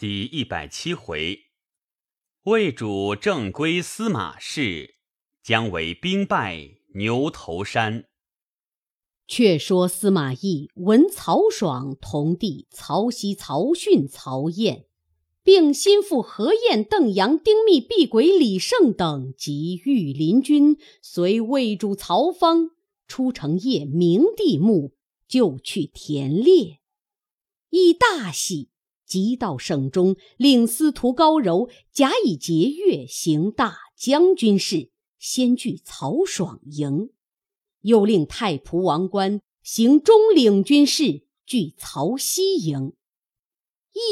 第一百七回，魏主正归司马氏，将为兵败牛头山。却说司马懿闻曹爽同弟曹丕、曹训、曹燕，并心腹何晏、邓阳、丁密、毕轨、李胜等及御林军，随魏主曹芳出城谒明帝墓，就去田猎，亦大喜。即到省中，令司徒高柔假以节钺行大将军事，先据曹爽营；又令太仆王官行中领军事，据曹西营。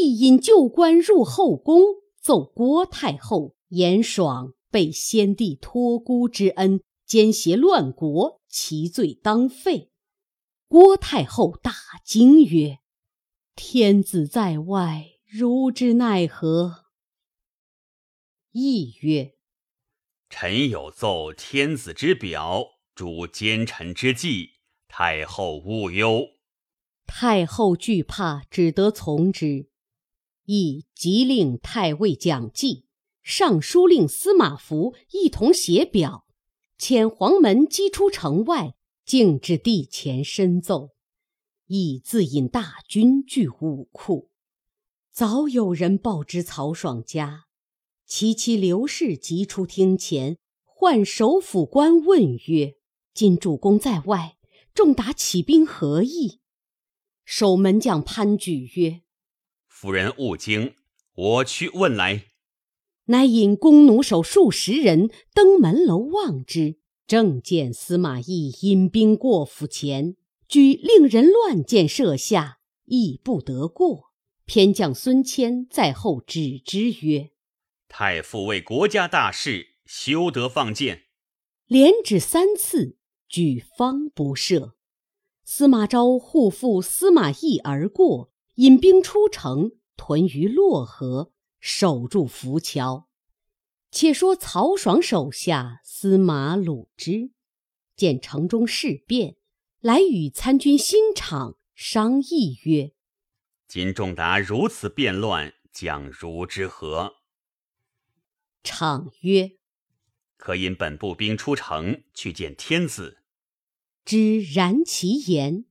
亦引旧官入后宫，奏郭太后言爽被先帝托孤之恩，奸邪乱国，其罪当废。郭太后大惊曰。天子在外，如之奈何？亦曰：“臣有奏天子之表，主奸臣之计，太后勿忧。”太后惧怕，只得从之。亦即令太尉蒋济、尚书令司马孚一同写表，遣黄门击出城外，径至地前深奏。亦自引大军据武库，早有人报知曹爽家。其妻刘氏急出厅前，唤首府官问曰：“今主公在外，众达起兵何意？”守门将潘举曰：“夫人勿惊，我去问来。”乃引弓弩手数十人登门楼望之，正见司马懿引兵过府前。举令人乱箭射下，亦不得过。偏将孙谦在后指之曰：“太傅为国家大事，休得放箭。”连指三次，举方不射。司马昭护父司马懿而过，引兵出城，屯于洛河，守住浮桥。且说曹爽手下司马鲁之，见城中事变。来与参军新场商议曰：“今仲达如此变乱，将如之何？”场曰：“可引本部兵出城去见天子。”知然其言，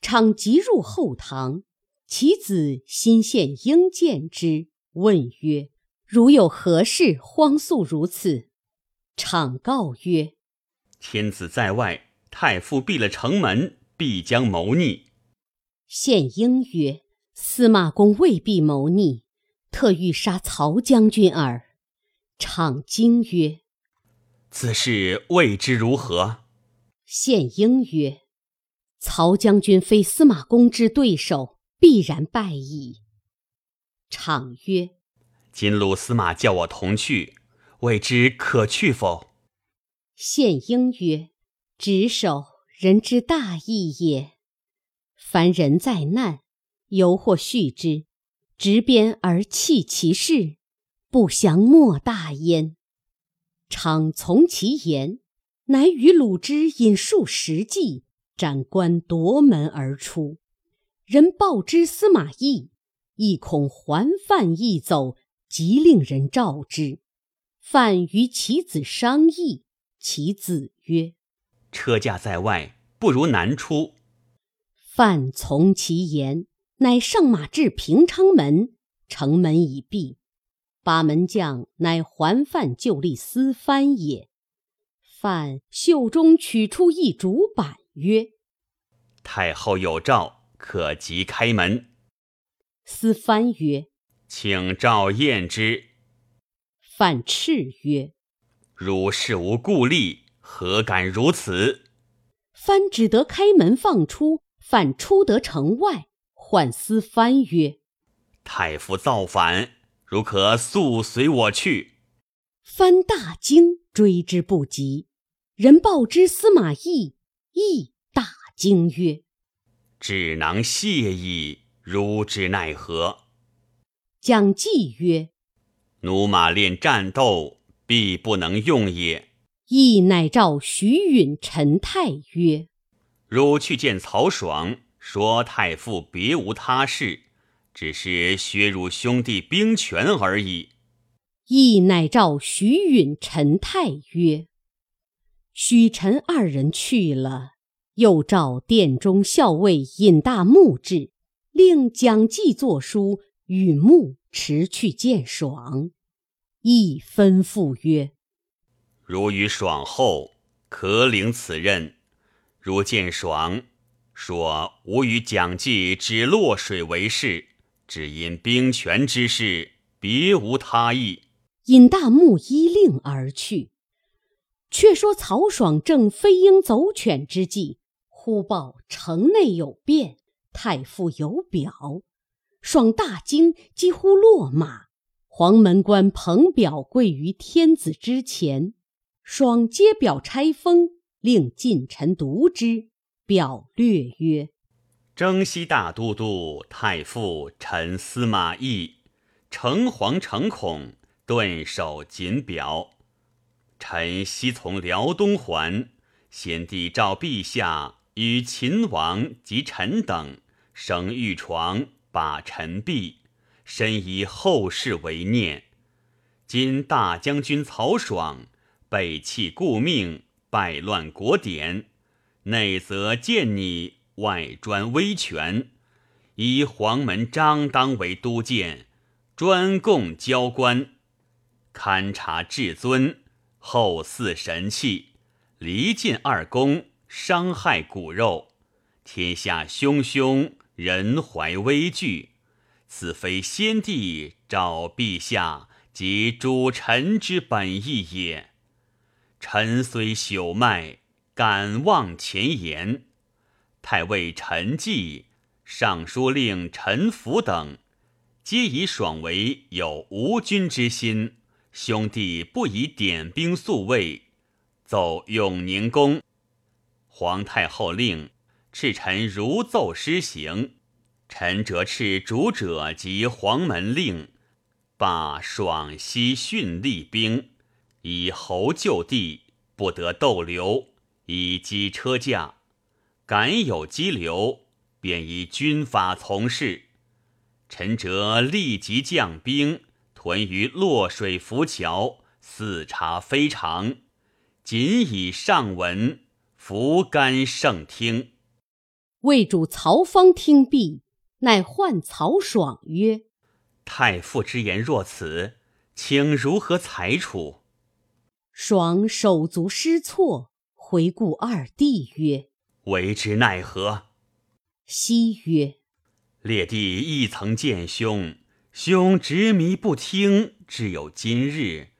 场即入后堂，其子新献应见之，问曰：“如有何事，荒速如此？”场告曰：“天子在外。”太傅闭了城门，必将谋逆。献英曰：“司马公未必谋逆，特欲杀曹将军耳。”长惊曰：“此事未知如何？”献英曰：“曹将军非司马公之对手，必然败矣。”长曰：“今鲁司马叫我同去，未知可去否？”献英曰。执守人之大义也。凡人在难，犹或恤之；执鞭而弃其事，不祥莫大焉。常从其言，乃与鲁之引数十骑，斩关夺门而出。人报之司马懿，亦恐还犯易走，即令人召之。范与其子商议，其子曰。车驾在外，不如南出。范从其言，乃上马至平昌门，城门已闭。八门将乃还范旧立司藩也。范袖中取出一竹板，曰：“太后有诏，可即开门。”司藩曰：“请召验之。”范斥曰：“汝事无故吏。”何敢如此？藩只得开门放出。反出得城外，唤司藩曰：“太傅造反，如可速随我去。”藩大惊，追之不及。人报之司马懿，懿大惊曰：“智囊谢矣，如之奈何？”蒋济曰：“驽马练战斗，必不能用也。”亦乃召徐允、陈泰曰：“汝去见曹爽，说太傅别无他事，只是削辱兄弟兵权而已。”亦乃召徐允、陈泰曰：“许陈二人去了，又召殿中校尉尹大木至，令蒋济作书与穆持去见爽。亦吩咐曰：‘如与爽后，可领此任。如见爽，说吾与蒋济只落水为事，只因兵权之事，别无他意。’”尹大木依令而去。却说曹爽正飞鹰走犬之际，忽报城内有变，太傅有表。爽大惊，几乎落马。黄门官彭表跪于天子之前，爽接表拆封，令近臣读之。表略曰：“征西大都督太傅陈司马懿，诚惶诚恐。”顿首谨表，臣昔从辽东还，先帝召陛下与秦王及臣等生玉床，把臣璧，深以后世为念。今大将军曹爽背弃故命，败乱国典，内则见你，外专威权，以黄门张当为都监，专供交官。勘察至尊，后祀神器，离间二公，伤害骨肉，天下汹汹，人怀危惧。此非先帝召陛下及主臣之本意也。臣虽朽迈，敢忘前言。太尉陈济、尚书令陈福等，皆以爽为有无君之心。兄弟不以点兵宿卫，奏永宁宫。皇太后令敕臣如奏施行。臣则敕主者及黄门令，罢爽西训吏兵，以侯就地，不得逗留，以机车驾。敢有激流，便以军法从事。陈哲立即将兵。屯于洛水浮桥，四察非常，仅以上文，弗干圣听。魏主曹芳听毕，乃唤曹爽曰：“太傅之言若此，请如何裁处？”爽手足失措，回顾二弟曰：“为之奈何？”熙曰：“列弟亦曾见兄。”兄执迷不听，只有今日。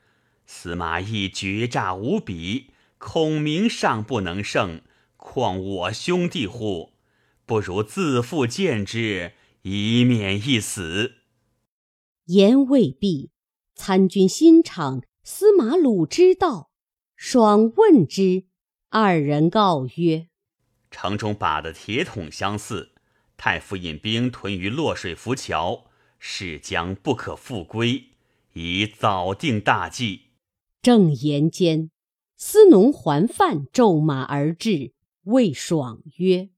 司马懿绝诈无比，孔明尚不能胜，况我兄弟乎？不如自负见之，以免一死。言未毕，参军新场司马鲁知道，爽问之，二人告曰：“城中把的铁桶相似，太傅引兵屯于洛水浮桥。”是将不可复归，以早定大计。正言间，司农还范骤马而至，谓爽曰：“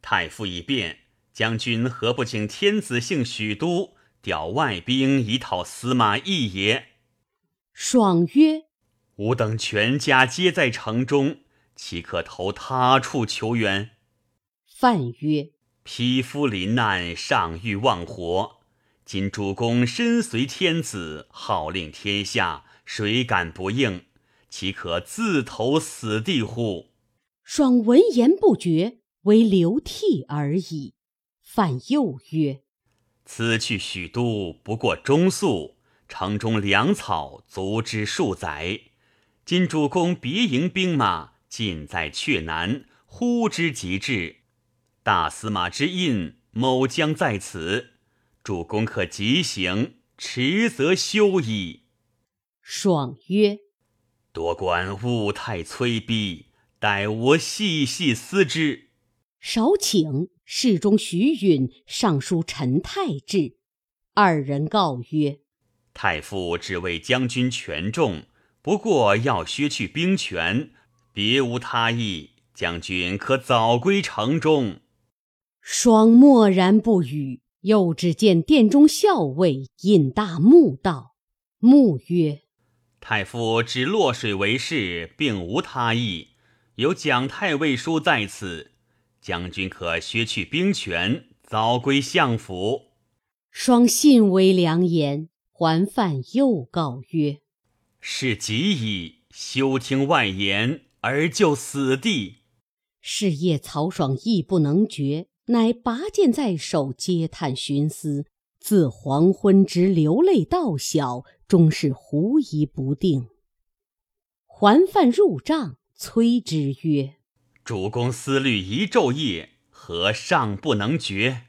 太傅已变，将军何不请天子姓许都调外兵以讨司马懿也？”爽曰：“吾等全家皆在城中，岂可投他处求援？”范曰：“匹夫临难，尚欲忘活。”今主公身随天子，号令天下，谁敢不应？岂可自投死地乎？爽闻言不决，唯流涕而已。范又曰：“此去许都，不过中宿，城中粮草足之数载。今主公别营兵马，尽在阙南，呼之即至。大司马之印，某将在此。”主公可急行，迟则休矣。爽曰：“多官务太催逼，待我细细思之。”少请侍中徐允、尚书陈泰至，二人告曰：“太傅只为将军权重，不过要削去兵权，别无他意。将军可早归城中。”双默然不语。又只见殿中校尉引大木道，木曰：“太傅只落水为事，并无他意。有蒋太尉书在此，将军可削去兵权，早归相府。”双信为良言，还范又告曰：“是急矣，休听外言，而就死地。”是夜曹爽亦不能决。乃拔剑在手，嗟叹寻思，自黄昏直流泪到晓，终是狐疑不定。桓范入帐，催之曰：“主公思虑一昼夜，何尚不能决？”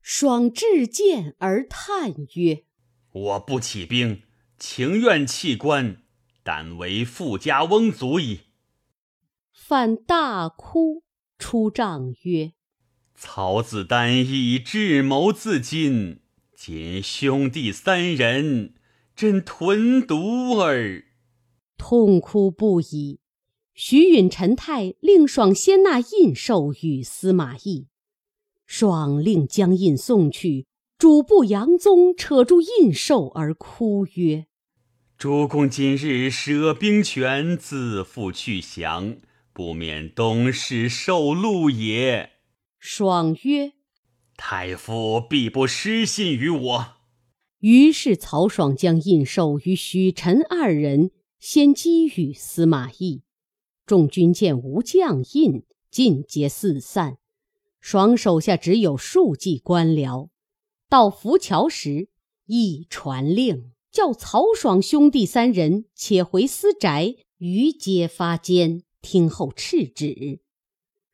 爽至剑而叹曰：“我不起兵，情愿弃官，但为富家翁足矣。”范大哭，出帐曰。曹子丹以智谋自尽，今兄弟三人，真屯毒耳。痛哭不已。徐允、陈泰令爽先纳印绶与司马懿，爽令将印送去，主簿杨宗扯住印绶而哭曰：“主公今日舍兵权，自负去降，不免东市受禄也。”爽曰：“太傅必不失信于我。”于是曹爽将印绶与许臣二人先击与司马懿。众军见无将印，尽皆四散。爽手下只有数骑官僚。到浮桥时，懿传令，叫曹爽兄弟三人且回私宅，余皆发监，听候敕旨。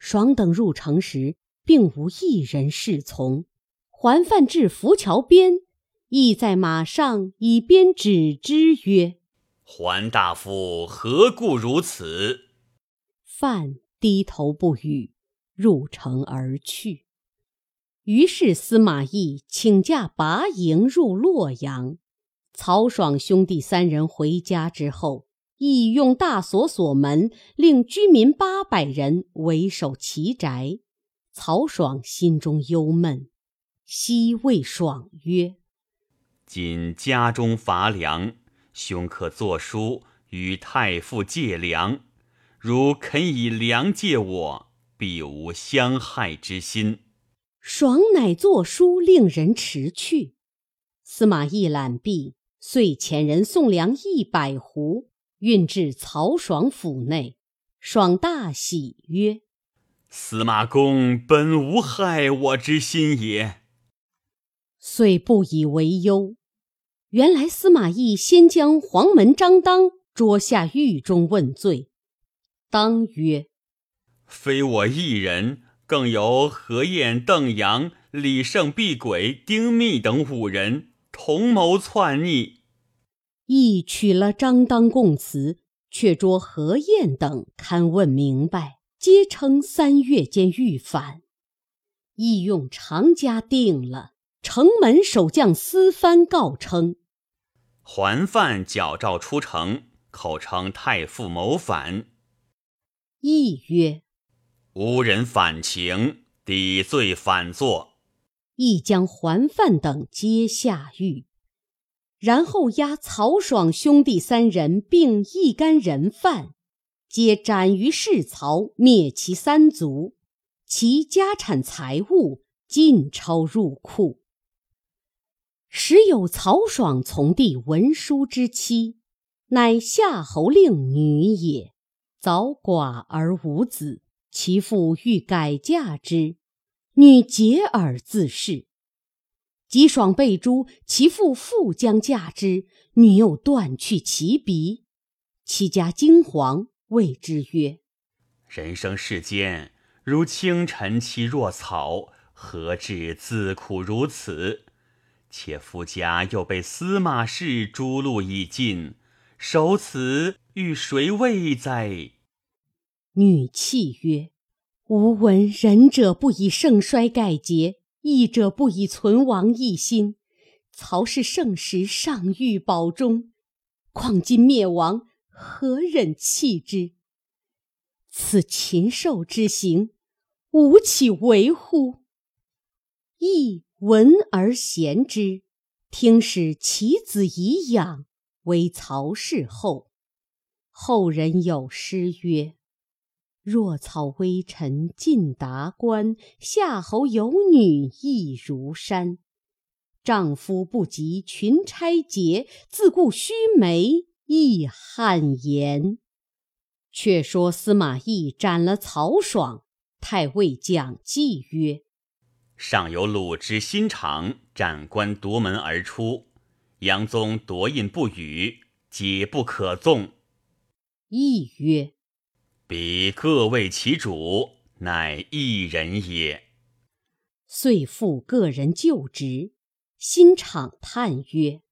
爽等入城时。并无一人侍从，还范至浮桥边，亦在马上以鞭指之曰：“桓大夫何故如此？”范低头不语，入城而去。于是司马懿请假拔营入洛阳。曹爽兄弟三人回家之后，亦用大锁锁门，令居民八百人为守其宅。曹爽心中忧闷，西谓爽曰：“今家中乏粮，兄可作书与太傅借粮。如肯以粮借我，必无相害之心。”爽乃作书，令人持去。司马懿览毕，遂遣人送粮一百斛，运至曹爽府内。爽大喜，曰：司马公本无害我之心也，遂不以为忧。原来司马懿先将黄门张当捉下狱中问罪。当曰：“非我一人，更由何晏、邓阳、李胜、毕轨、丁密等五人同谋篡逆。”亦取了张当供词，却捉何晏等勘问明白。皆称三月间欲反，亦用常家定了。城门守将司藩告称，还范矫诏出城，口称太傅谋反。亦曰：无人反情，抵罪反坐。亦将还犯等皆下狱，然后押曹爽兄弟三人并一干人犯。皆斩于市曹，灭其三族，其家产财物尽抄入库。时有曹爽从弟文书之妻，乃夏侯令女也，早寡而无子，其父欲改嫁之，女结而自恃。及爽被诛，其父复将嫁之，女又断去其鼻，其家惊惶。谓之曰：“人生世间，如清晨气若草，何至自苦如此？且夫家又被司马氏诛戮已尽，守此欲谁为哉？”女泣曰：“吾闻仁者不以盛衰盖节，义者不以存亡一心。曹氏盛时尚欲保中，况今灭亡。”何忍弃之？此禽兽之行，吾岂为乎？亦闻而贤之，听使其子以养，为曹氏后。后人有诗曰：“若草微尘尽达官，夏侯有女亦如山。丈夫不及群钗节，自顾须眉亦汗颜。”却说司马懿斩了曹爽，太尉蒋济曰：“上有鲁之心肠，斩官夺门而出，杨宗夺印不语，皆不可纵。”懿曰：“彼各为其主，乃一人也。”遂复个人就职。心怅叹曰：“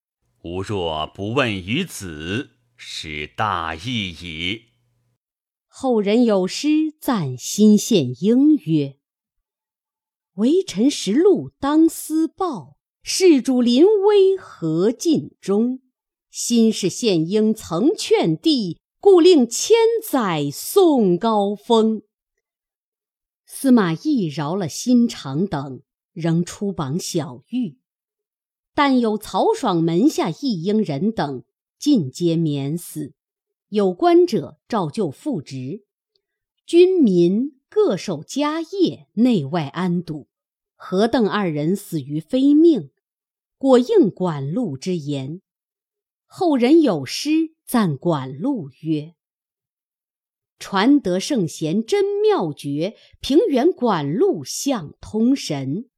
吾若不问于子，是大义矣。”后人有诗赞辛献英曰：“为臣实禄当思报，事主临危何尽忠。辛是献英曾劝帝。”故令千载颂高峰。司马懿饶了心肠等，仍出榜小狱，但有曹爽门下一应人等尽皆免死，有官者照旧复职，军民各守家业，内外安堵。何邓二人死于非命，果应管路之言。后人有诗。赞管路曰：“传得圣贤真妙绝，平原管路向通神。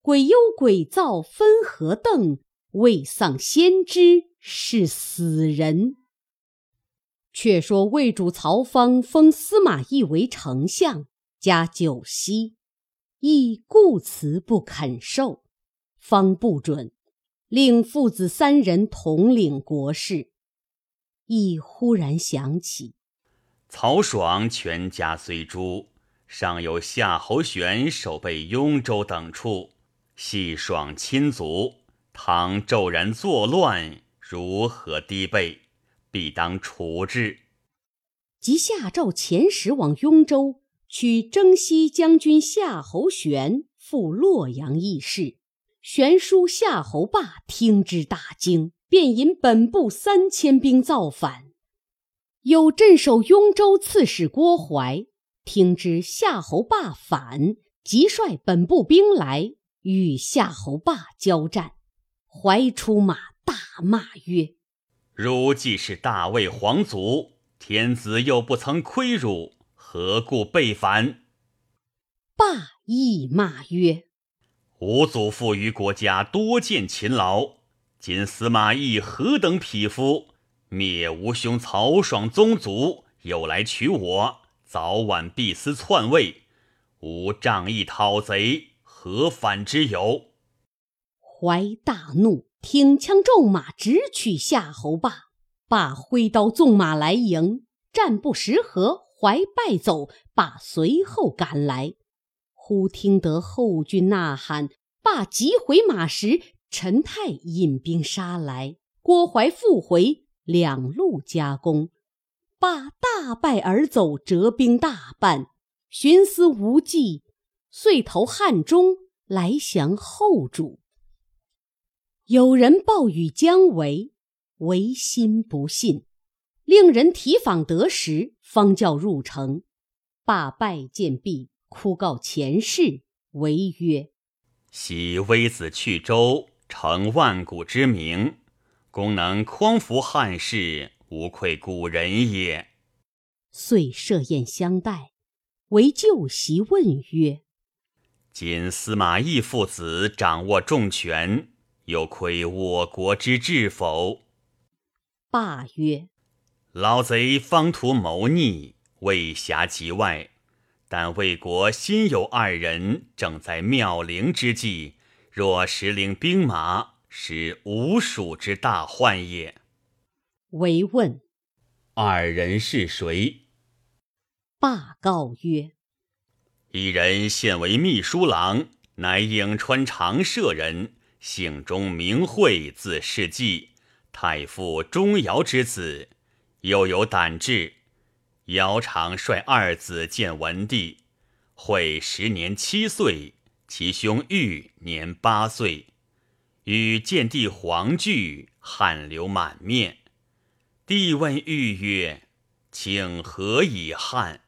鬼幽鬼造分何等？未丧先知是死人。”却说魏主曹芳封司马懿为丞相，加九锡，懿故辞不肯受，方不准，令父子三人统领国事。亦忽然想起，曹爽全家虽诛，尚有夏侯玄守备雍州等处，系爽亲族。倘骤然作乱，如何低备？必当处置。即下诏遣使往雍州，取征西将军夏侯玄赴洛阳议事。玄书夏侯霸听之大惊。便引本部三千兵造反，有镇守雍州刺史郭淮听知夏侯霸反，即率本部兵来与夏侯霸交战。怀出马大骂曰：“汝既是大魏皇族，天子又不曾亏辱，何故背反？”霸亦骂曰：“吾祖父于国家多见勤劳。”今司马懿何等匹夫，灭吾兄曹爽宗族，又来取我，早晚必思篡位。吾仗义讨贼，何反之有？怀大怒，挺枪骤马，直取夏侯霸。霸挥刀纵马来迎，战不十合，怀败走。霸随后赶来，忽听得后军呐喊，霸急回马时。陈泰引兵杀来，郭淮复回，两路夹攻，霸大败而走，折兵大半。寻思无计，遂投汉中来降后主。有人报与姜维，维心不信，令人提访得时，方叫入城。霸拜见毕，哭告前世，为曰：“昔微子去周。”成万古之名，功能匡扶汉室，无愧古人也。遂设宴相待，为旧席问曰：“今司马懿父子掌握重权，有亏我国之志否？”霸曰：“老贼方图谋逆，未暇及外。但魏国心有二人，正在妙龄之际。”若实领兵马，是吴蜀之大患也。唯问二人是谁？罢告曰：一人现为秘书郎，乃颍川长社人，姓钟，名讳，字世纪，太傅钟繇之子，又有胆志。繇常率二子见文帝，会时年七岁。其兄玉年八岁，与见帝黄惧，汗流满面。帝问玉曰：“请何以汗？”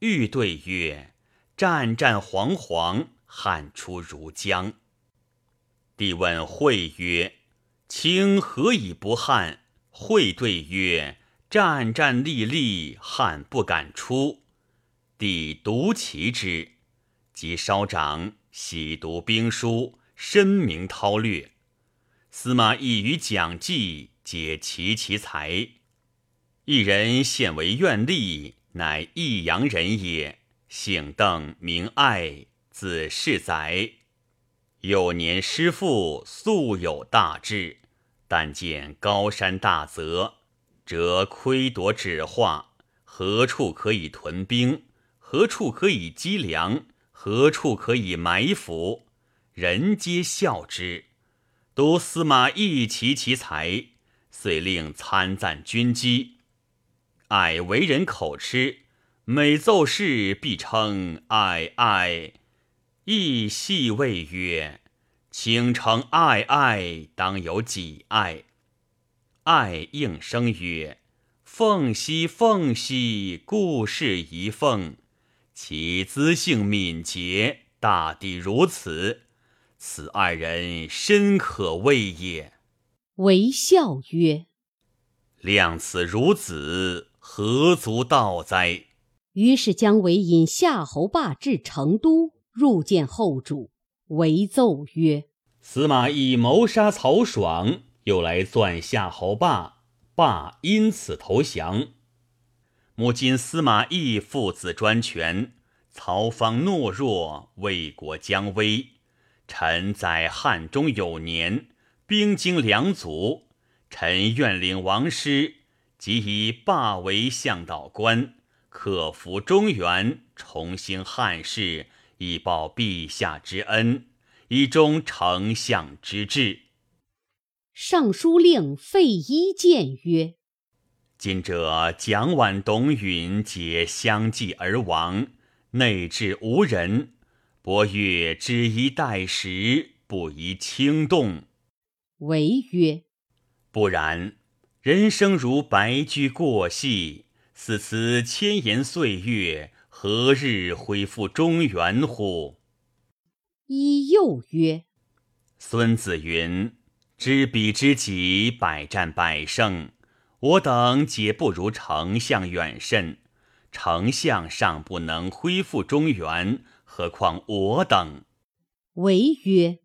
玉对曰：“战战惶惶，汗出如浆。”帝问惠曰：“卿何以不汗？”惠对曰：“战战栗栗，汗不敢出。”帝独其之，即稍长。喜读兵书，深明韬略。司马懿与蒋济皆齐其才。一人现为院吏，乃益阳人也，姓邓，名爱，字世载。幼年师父素有大志，但见高山大泽，则窥夺指画，何处可以屯兵？何处可以积粮？何处可以埋伏？人皆笑之。独司马懿奇其才，遂令参赞军机。爱为人口吃，每奏事必称爱爱。懿细谓曰：“倾城爱爱，当有几爱？”爱应声曰：“凤兮凤兮，故事宜凤。”其资性敏捷，大抵如此，此二人深可畏也。为笑曰：“量此孺子，何足道哉？”于是姜维引夏侯霸至成都，入见后主，为奏曰：“司马懿谋杀曹爽，又来钻夏侯霸，霸因此投降。”母今司马懿父子专权，曹芳懦弱，魏国将危。臣在汉中有年，兵精粮足，臣愿领王师，即以霸为向导官，克服中原，重兴汉室，以报陛下之恩，以忠丞相之志。尚书令费祎谏曰。今者蒋琬、董允皆相继而亡，内治无人。伯乐只宜待时，不宜轻动。为曰：不然，人生如白驹过隙，似此千年岁月，何日恢复中原乎？一又曰：孙子云：知彼知己，百战百胜。我等皆不如丞相远甚，丞相尚不能恢复中原，何况我等？为曰：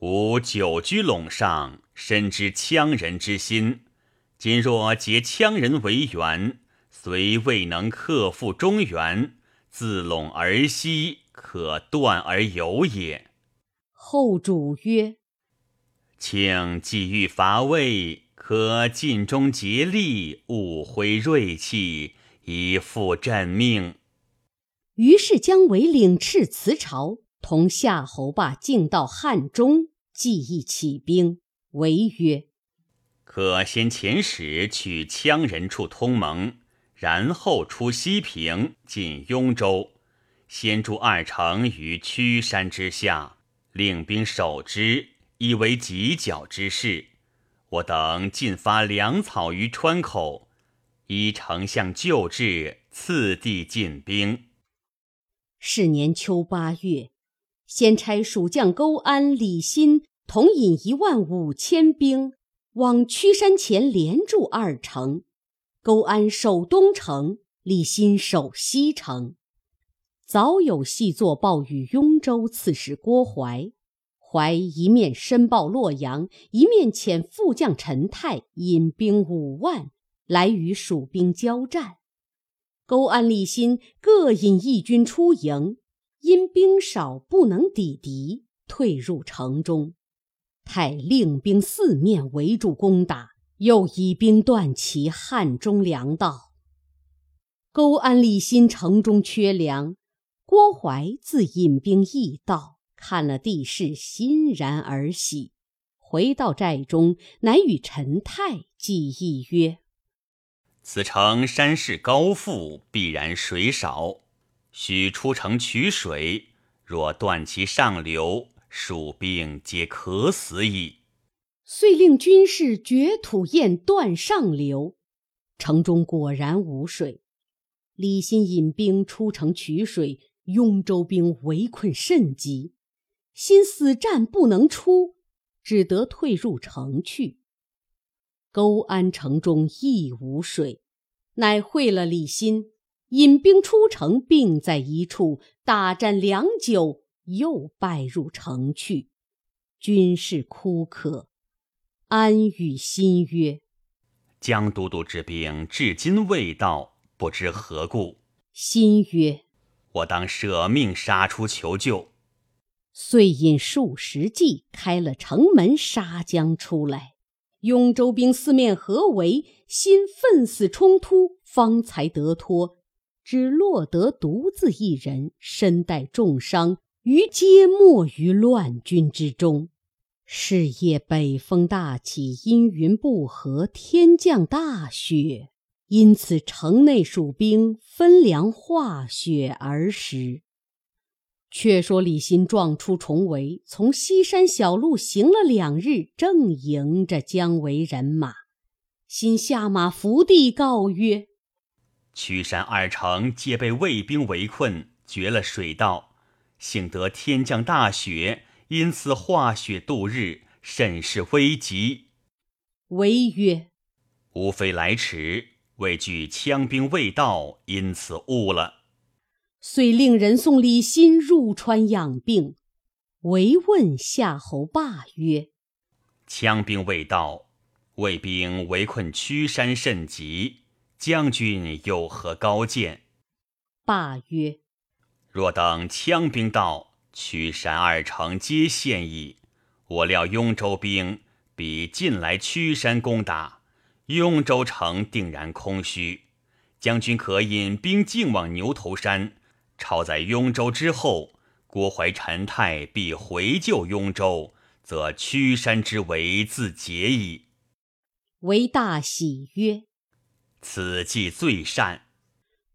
吾久居陇上，深知羌人之心。今若结羌人为援，虽未能克复中原，自陇而西，可断而有也。后主曰：请既欲伐魏。可尽忠竭力，勿挥锐气，以复朕命。于是姜维领敕辞朝，同夏侯霸进到汉中，计议起兵。为曰：可先遣使取羌人处通盟，然后出西平，进雍州，先筑二城于曲山之下，令兵守之，以为犄角之势。我等尽发粮草于川口，依丞相旧制，次第进兵。是年秋八月，先差蜀将勾安、李欣同引一万五千兵往曲山前连筑二城，勾安守东城，李欣守西城。早有细作报与雍州刺史郭淮。怀一面申报洛阳，一面遣副将陈泰引兵五万来与蜀兵交战。勾安、立新各引义军出营，因兵少不能抵敌，退入城中。泰令兵四面围住攻打，又以兵断其汉中粮道。勾安、立新城中缺粮，郭淮自引兵易道。看了地势，欣然而喜。回到寨中，乃与陈泰计议曰：“此城山势高阜，必然水少，须出城取水。若断其上流，蜀兵皆渴死矣。遂令军士掘土堰断上流，城中果然无水。李欣引兵出城取水，雍州兵围困甚急，心死战不能出，只得退入城去。沟安城中亦无水，乃会了李欣，引兵出城，并在一处大战良久，又败入城去，军士枯渴。安与心曰：“江都督之兵至今未到，不知何故。”心曰：“我当舍命杀出求救。”遂引数十骑开了城门，杀将出来。雍州兵四面合围，心奋死冲突，方才得脱，只落得独自一人，身带重伤，于皆没于乱军之中。是夜北风大起，阴云不和，天降大雪，因此城内蜀兵分粮化雪而食。却说李欣撞出重围，从西山小路行了两日，正迎着姜维人马，心下马伏地告曰：“曲山二城皆被魏兵围困，绝了水道，幸得天降大雪。”因此化雪度日，甚是危急。唯曰：“吾非来迟，畏惧羌兵未到，因此误了。”遂令人送李欣入川养病。唯问夏侯霸曰：“羌兵未到，魏兵围困屈山甚急，将军有何高见？”霸曰：“若等羌兵到。”屈山二城皆陷矣。我料雍州兵比近来屈山攻打，雍州城定然空虚。将军可引兵进往牛头山，抄在雍州之后，郭淮、陈泰必回救雍州，则屈山之围自解矣。为大喜曰：“此计最善。”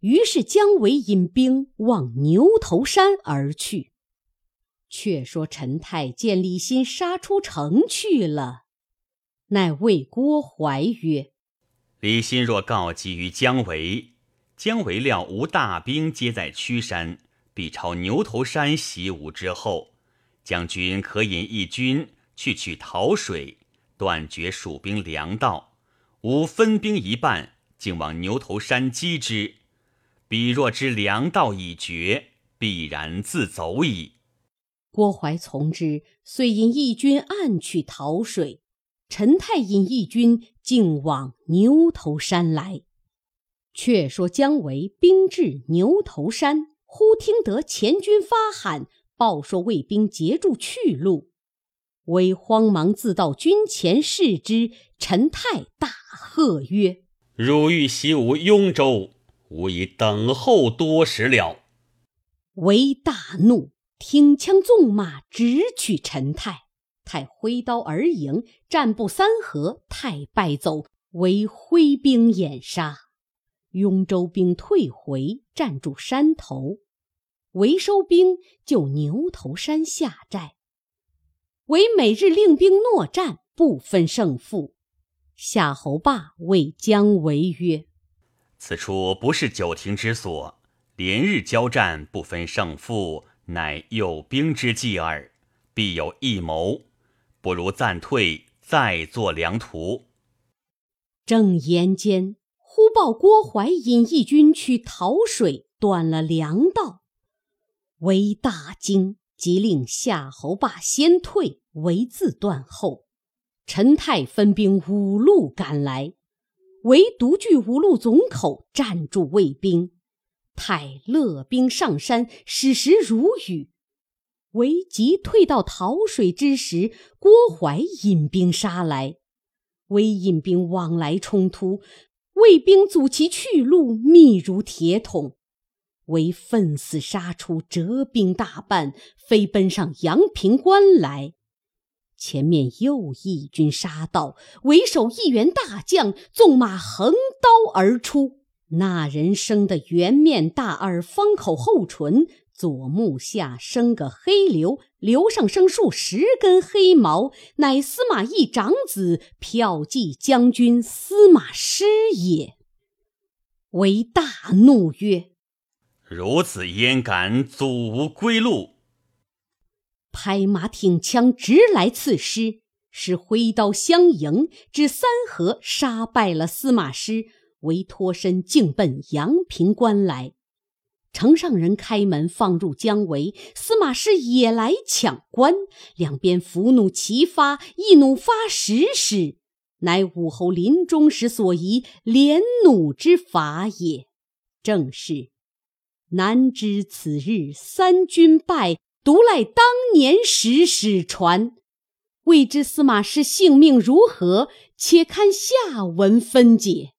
于是姜维引兵往牛头山而去。却说陈泰见李欣杀出城去了，乃谓郭淮曰：“李欣若告急于姜维，姜维料无大兵皆在曲山，必朝牛头山习武之后，将军可引一军去取洮水，断绝蜀兵粮道。吾分兵一半，竟往牛头山击之。彼若知粮道已绝，必然自走矣。”郭淮从之，遂引义军暗去洮水。陈泰引义军竟往牛头山来。却说姜维兵至牛头山，忽听得前军发喊，报说魏兵截住去路。为慌忙自到军前视之。陈泰大喝曰：“汝欲袭吾雍州，吾已等候多时了。”为大怒。挺枪纵马，直取陈泰。泰挥刀而迎，战不三合，泰败走，为挥兵掩杀。雍州兵退回，占住山头。为收兵，就牛头山下寨。为每日令兵搦战，不分胜负。夏侯霸谓姜维曰：“此处不是久停之所，连日交战，不分胜负。”乃诱兵之计耳，必有异谋，不如暂退，再作良图。正言间，忽报郭淮引义军去讨水，断了粮道。为大惊，即令夏侯霸先退，为自断后。陈泰分兵五路赶来，唯独据五路总口，站住魏兵。太勒兵上山，矢石如雨。唯及退到洮水之时，郭淮引兵杀来，唯引兵往来冲突，魏兵阻其去路，密如铁桶。唯奋死杀出，折兵大半，飞奔上阳平关来。前面又一军杀到，为首一员大将纵马横刀而出。那人生的圆面大耳，方口厚唇，左目下生个黑瘤，瘤上生数十根黑毛，乃司马懿长子骠骑将军司马师也。为大怒曰：“如此焉敢阻吾归路？”拍马挺枪直来刺师，是挥刀相迎，至三合，杀败了司马师，为脱身径奔阳平关来。城上人开门放入江围，司马师也来抢关，两边伏怒齐发，一怒发十矢，乃武侯临终时所遗连弩之法也。正是难知此日三军败，独赖当年时史传。未知司马师性命如何？且看下文分解。